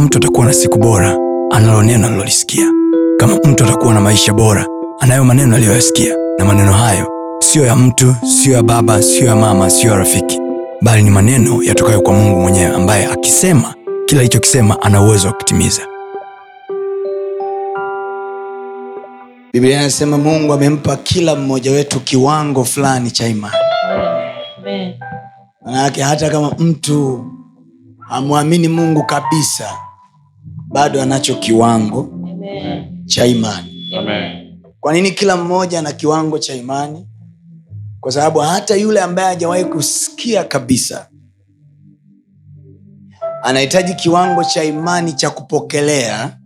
kama mtu atakuwa na siku bora analo neno alilolisikia kama mtu atakuwa na maisha bora anayo maneno aliyoyasikia. Na maneno hayo siyo ya mtu siyo ya baba siyo ya mama siyo ya rafiki. Bali ni maneno yatokayo kwa mungu mwenyewe ambaye akisema kila alichokisema ana uwezo wa kutimiza. Biblia inasema mungu amempa kila mmoja wetu kiwango fulani cha imani. Manake manayake hata kama mtu hamwamini mungu kabisa bado anacho kiwango Amen. cha imani Amen. kwa nini kila mmoja ana kiwango cha imani kwa sababu hata yule ambaye hajawahi kusikia kabisa anahitaji kiwango cha imani cha kupokelea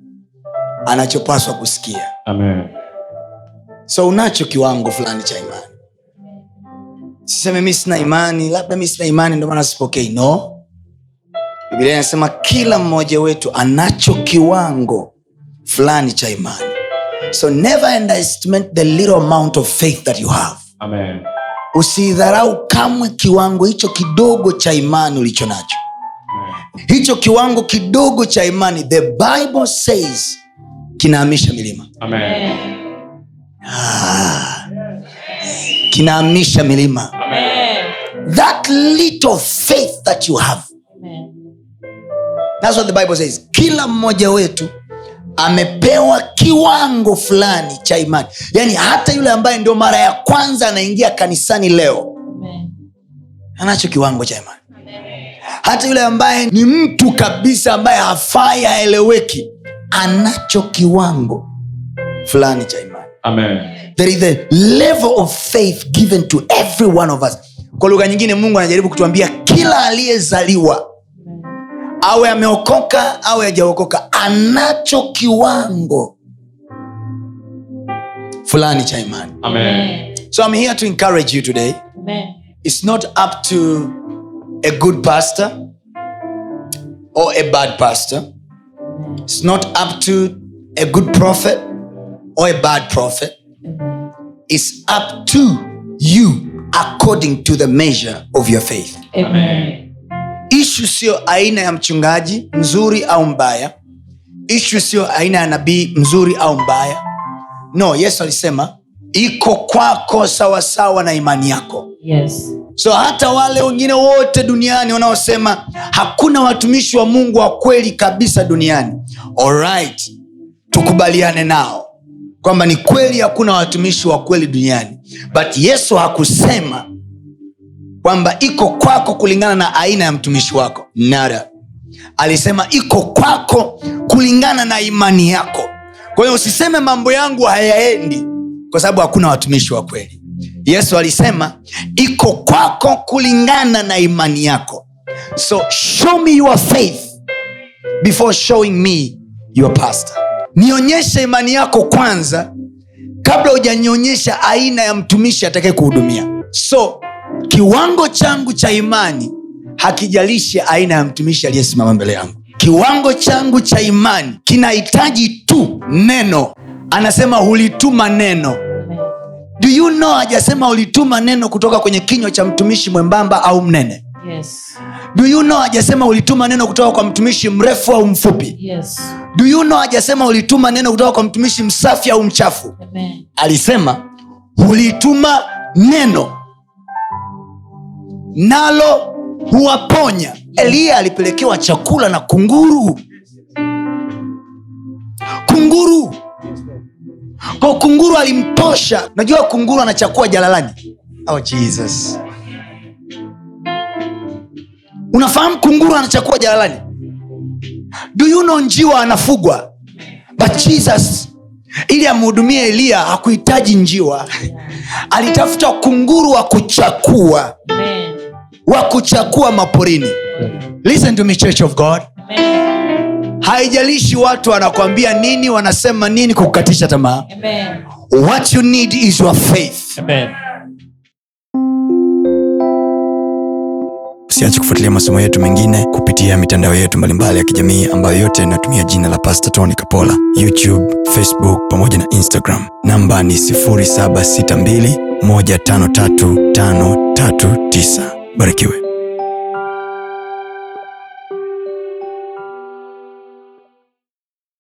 anachopaswa kusikia Amen. so unacho kiwango fulani cha imani siseme mi sina imani labda mi sina imani ndio maana sipokei no biblia inasema kila mmoja wetu anacho kiwango fulani cha imani so never underestimate the little amount of faith that you have Amen. usidharau kamwe kiwango hicho kidogo cha imani ulicho nacho hicho kiwango kidogo cha imani the bible says kinahamisha milima Amen. ah, kinahamisha milima Amen. that little faith that you have Amen. That's what the bible says. Kila mmoja wetu amepewa kiwango fulani cha imani. Yaani hata yule ambaye ndio mara ya kwanza anaingia kanisani leo anacho kiwango cha imani. Hata yule ambaye ni mtu kabisa ambaye hafai haeleweki anacho kiwango fulani cha imani. Amen. there is a level of faith given to every one of us. Kwa lugha nyingine mungu anajaribu kutuambia kila aliyezaliwa awe ameokoka awe hajaokoka anacho kiwango fulani cha imani Amen. so i'm here to encourage you today Amen. it's not up to a good pastor or a bad pastor it's not up to a good prophet or a bad prophet it's up to you according to the measure of your faith Amen. Ishu siyo aina ya mchungaji mzuri au mbaya. Ishu siyo aina ya nabii mzuri au mbaya. No yesu alisema iko kwako sawasawa na imani yako. Yes. so hata wale wengine wote duniani wanaosema hakuna watumishi wa mungu wa kweli kabisa duniani. Alright tukubaliane nao kwamba ni kweli hakuna watumishi wa kweli duniani. But yesu hakusema kwamba iko kwako kulingana na aina ya mtumishi wako. Nada alisema iko kwako kulingana na imani yako. Kwa hiyo usiseme mambo yangu hayaendi kwa sababu hakuna watumishi wa kweli. Yesu alisema iko kwako kulingana na imani yako. So show me your faith before showing me your pastor. Nionyeshe imani yako kwanza kabla hujanionyesha aina ya mtumishi atakaye kuhudumia. So kiwango changu cha imani hakijalishi aina ya mtumishi aliyesimama mbele yangu. Kiwango changu cha imani kinahitaji tu neno. Anasema hulituma neno. Do you know hajasema ulituma neno kutoka kwenye kinywa cha mtumishi mwembamba au mnene? Yes. do you know hajasema ulituma neno kutoka kwa mtumishi mrefu au mfupi? Yes. do you know hajasema ulituma neno kutoka kwa mtumishi msafi au mchafu? Amen. alisema hulituma neno nalo huwaponya. Eliya alipelekewa chakula na kunguru. Kunguru. Kwa kunguru alimposha. Najua kunguru anachakua jalalani. Oh jesus. Unafahamu kunguru anachakua jalalani? Do you know njiwa anafugwa? But jesus ili amhudumie eliya hakuhitaji njiwa. Alitafuta kunguru wa kuchakua. Amen. Wa kuchakua maporini. Listen to me church of god. Haijalishi watu wanakwambia nini wanasema nini kukukatisha tamaa. What you need is your faith. Usiache kufuatilia masomo yetu mengine kupitia mitandao yetu mbalimbali ya kijamii ambayo yote inatumia jina la pasta tony kapola. Youtube facebook pamoja na instagram. Namba ni 762153539 भड़के हुए।